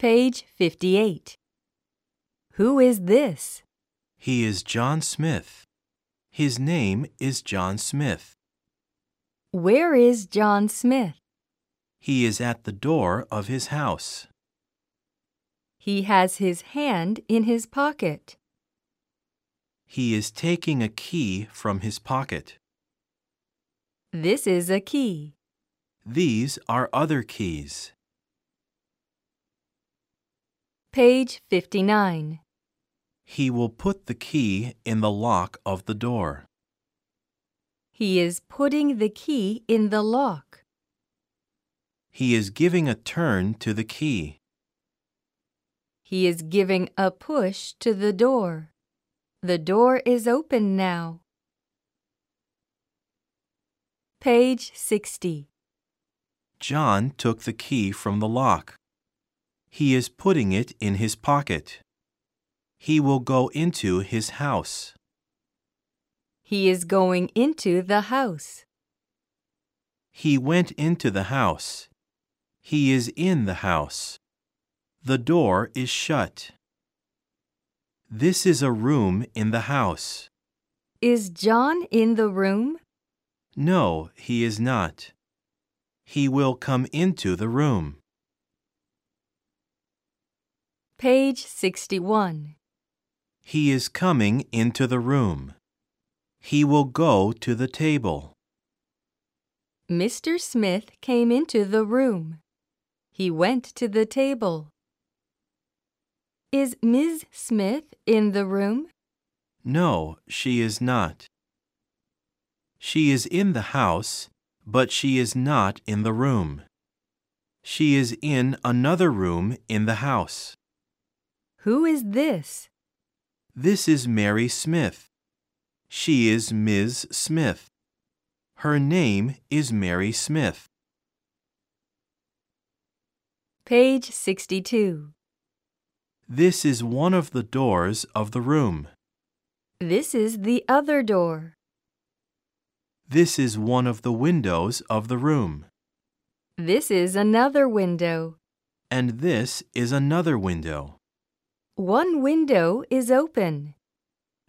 Page 58. Who is this? He is John Smith. His name is John Smith. Where is John Smith? He is at the door of his house. He has his hand in his pocket. He is taking a key from his pocket. This is a key. These are other keys. Page 59. He will put the key in the lock of the door. He is putting the key in the lock. He is giving a turn to the key. He is giving a push to the door. The door is open now. Page 60. John took the key from the lock. He is putting it in his pocket. He will go into his house. He is going into the house. He went into the house. He is in the house. The door is shut. This is a room in the house. Is John in the room? No, he is not. He will come into the room. Page 61. He is coming into the room. He will go to the table. Mr. Smith came into the room. He went to the table. Is Ms. Smith in the room? No, she is not. She is in the house, but she is not in the room. She is in another room in the house. Who is this? This is Mary Smith. She is Ms. Smith. Her name is Mary Smith. Page 62. This is one of the doors of the room. This is the other door. This is one of the windows of the room. This is another window. And this is another window. One window is open.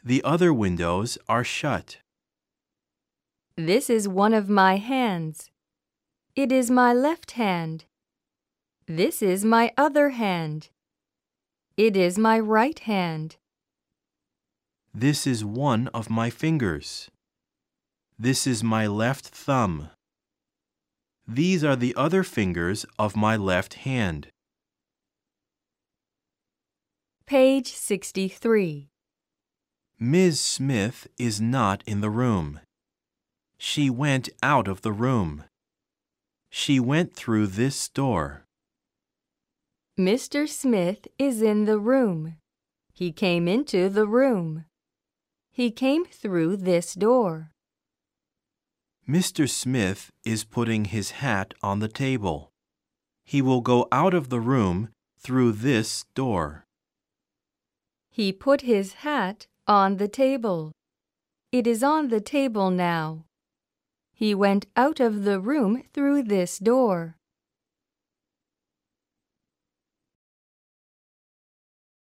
The other windows are shut. This is one of my hands. It is my left hand. This is my other hand. It is my right hand. This is one of my fingers. This is my left thumb. These are the other fingers of my left hand. Page 63. Ms. Smith is not in the room. She went out of the room. She went through this door. Mr. Smith is in the room. He came into the room. He came through this door. Mr. Smith is putting his hat on the table. He will go out of the room through this door. He put his hat on the table. It is on the table now. He went out of the room through this door.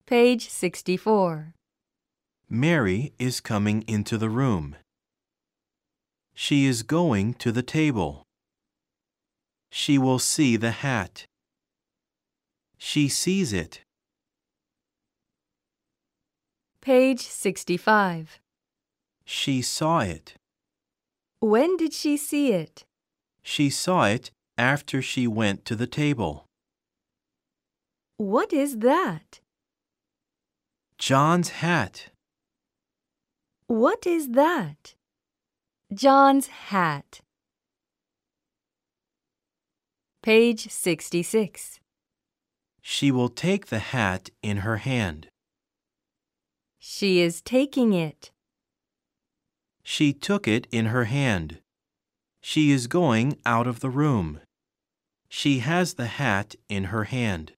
Page 64. Mary is coming into the room. She is going to the table. She will see the hat. She sees it. Page 65. She saw it. When did she see it? She saw it after she went to the table. What is that? John's hat. What is that? John's hat. Page 66. She will take the hat in her hand. She is taking it. She took it in her hand. She is going out of the room. She has the hat in her hand.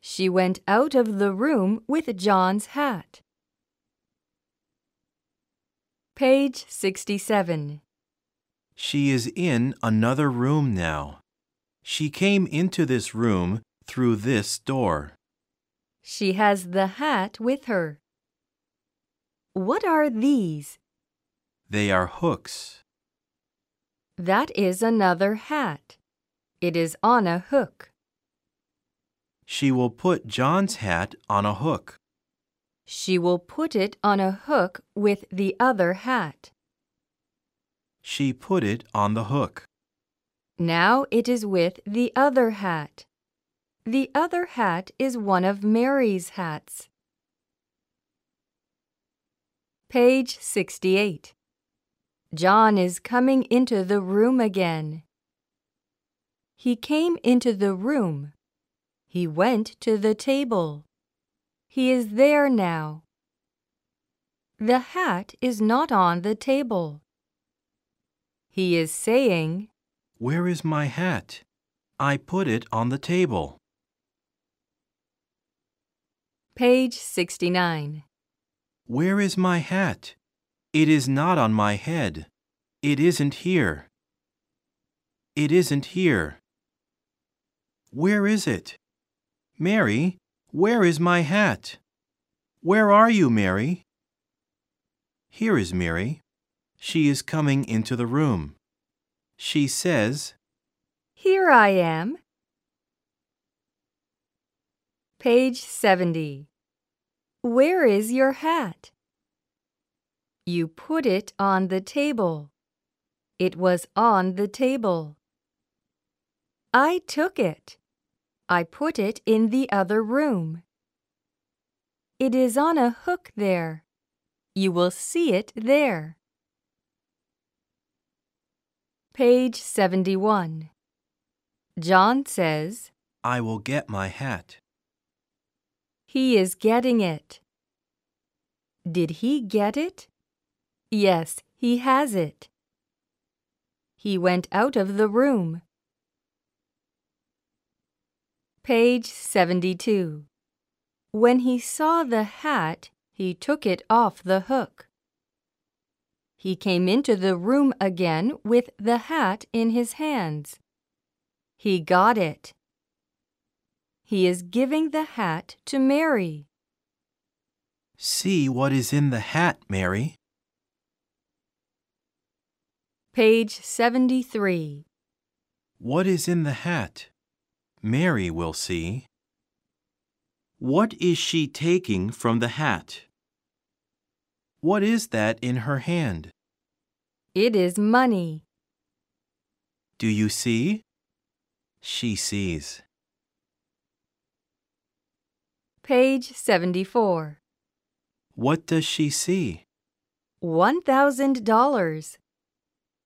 She went out of the room with John's hat. Page 67. She is in another room now. She came into this room through this door. She has the hat with her. What are these? They are hooks. That is another hat. It is on a hook. She will put John's hat on a hook. She will put it on a hook with the other hat. She put it on the hook. Now it is with the other hat. The other hat is one of Mary's hats. Page 68. John is coming into the room again. He came into the room. He went to the table. He is there now. The hat is not on the table. He is saying, Where is my hat? I put it on the table. Page 69. Where is my hat? It is not on my head. It isn't here. It isn't here. Where is it? Mary, where is my hat? Where are you, Mary? Here is Mary. She is coming into the room. She says, Here I am. Page 70. Where is your hat? You put it on the table. It was on the table. I took it. I put it in the other room. It is on a hook there. You will see it there. Page 71. John says, I will get my hat. He is getting it. Did he get it? Yes, he has it. He went out of the room. Page 72. When he saw the hat, he took it off the hook. He came into the room again with the hat in his hands. He got it. He is giving the hat to Mary. See what is in the hat, Mary. Page 73. What is in the hat? Mary will see. What is she taking from the hat? What is that in her hand? It is money. Do you see? She sees. Page 74. What does she see? $1,000.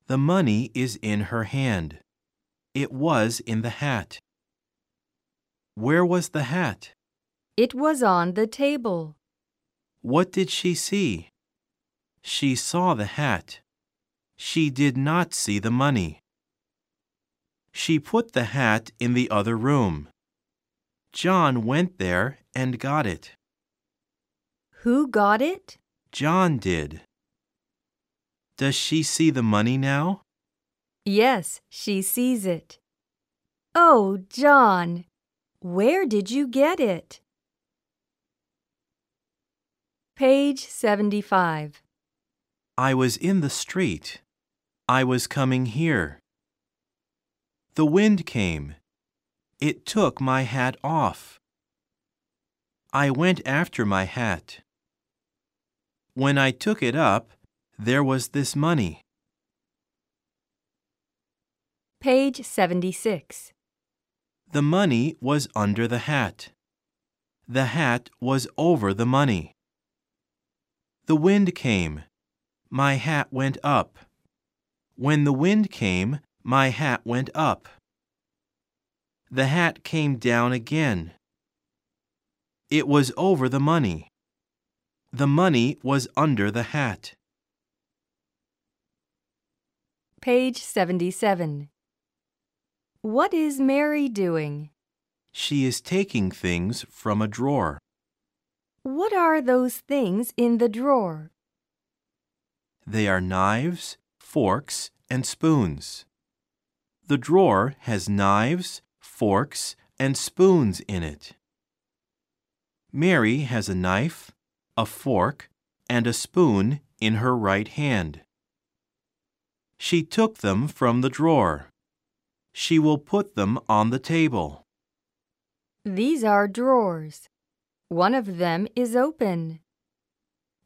The money is in her hand. It was in the hat. Where was the hat? It was on the table. What did she see? She saw the hat. She did not see the money. She put the hat in the other room. John went there and got it. Who got it? John did. Does she see the money now? Yes, she sees it. Oh, John, where did you get it? Page 75. I was in the street. I was coming here. The wind came. It took my hat off. I went after my hat. When I took it up, there was this money. Page 76. The money was under the hat. The hat was over the money. The wind came. My hat went up. When the wind came, my hat went up. The hat came down again. It was over the money. The money was under the hat. Page 77. What is Mary doing? She is taking things from a drawer. What are those things in the drawer? They are knives, forks, and spoons. The drawer has knives, forks, and spoons in it. Mary has a knife, a fork, and a spoon in her right hand. She took them from the drawer. She will put them on the table. These are drawers. One of them is open.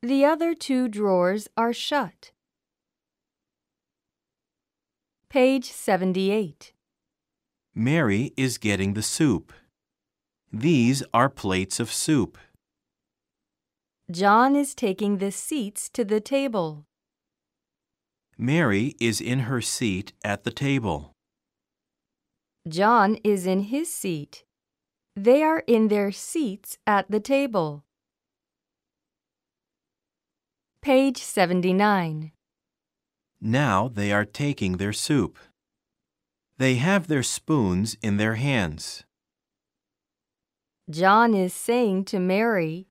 The other two drawers are shut. Page 78. Mary is getting the soup. These are plates of soup. John is taking the seats to the table. Mary is in her seat at the table. John is in his seat. They are in their seats at the table. Page 79. Now they are taking their soup. They have their spoons in their hands. John is saying to Mary,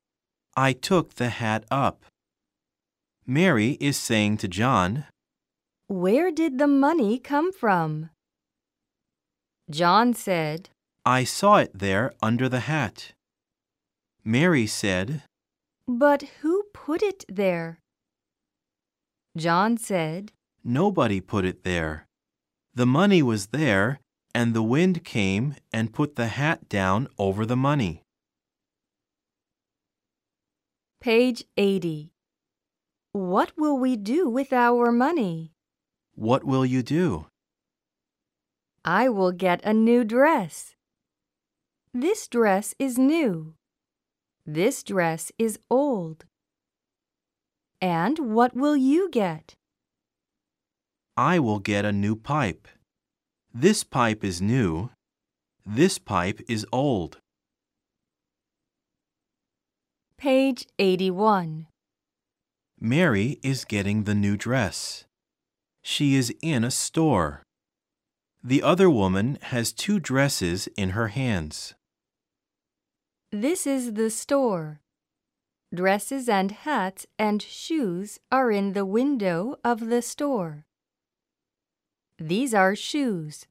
I took the hat up. Mary is saying to John, Where did the money come from? John said, I saw it there under the hat. Mary said, But who put it there? John said, Nobody put it there. The money was there, and the wind came and put the hat down over the money. Page 80. What will we do with our money? What will you do? I will get a new dress. This dress is new. This dress is old. And what will you get? I will get a new pipe. This pipe is new. This pipe is old. Page 81. Mary is getting the new dress. She is in a store. The other woman has two dresses in her hands. This is the store. Dresses and hats and shoes are in the window of the store. These are shoes.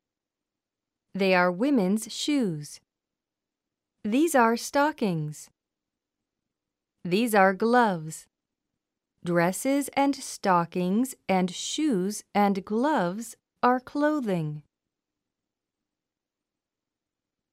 They are women's shoes. These are stockings. These are gloves. Dresses and stockings and shoes and gloves are clothing.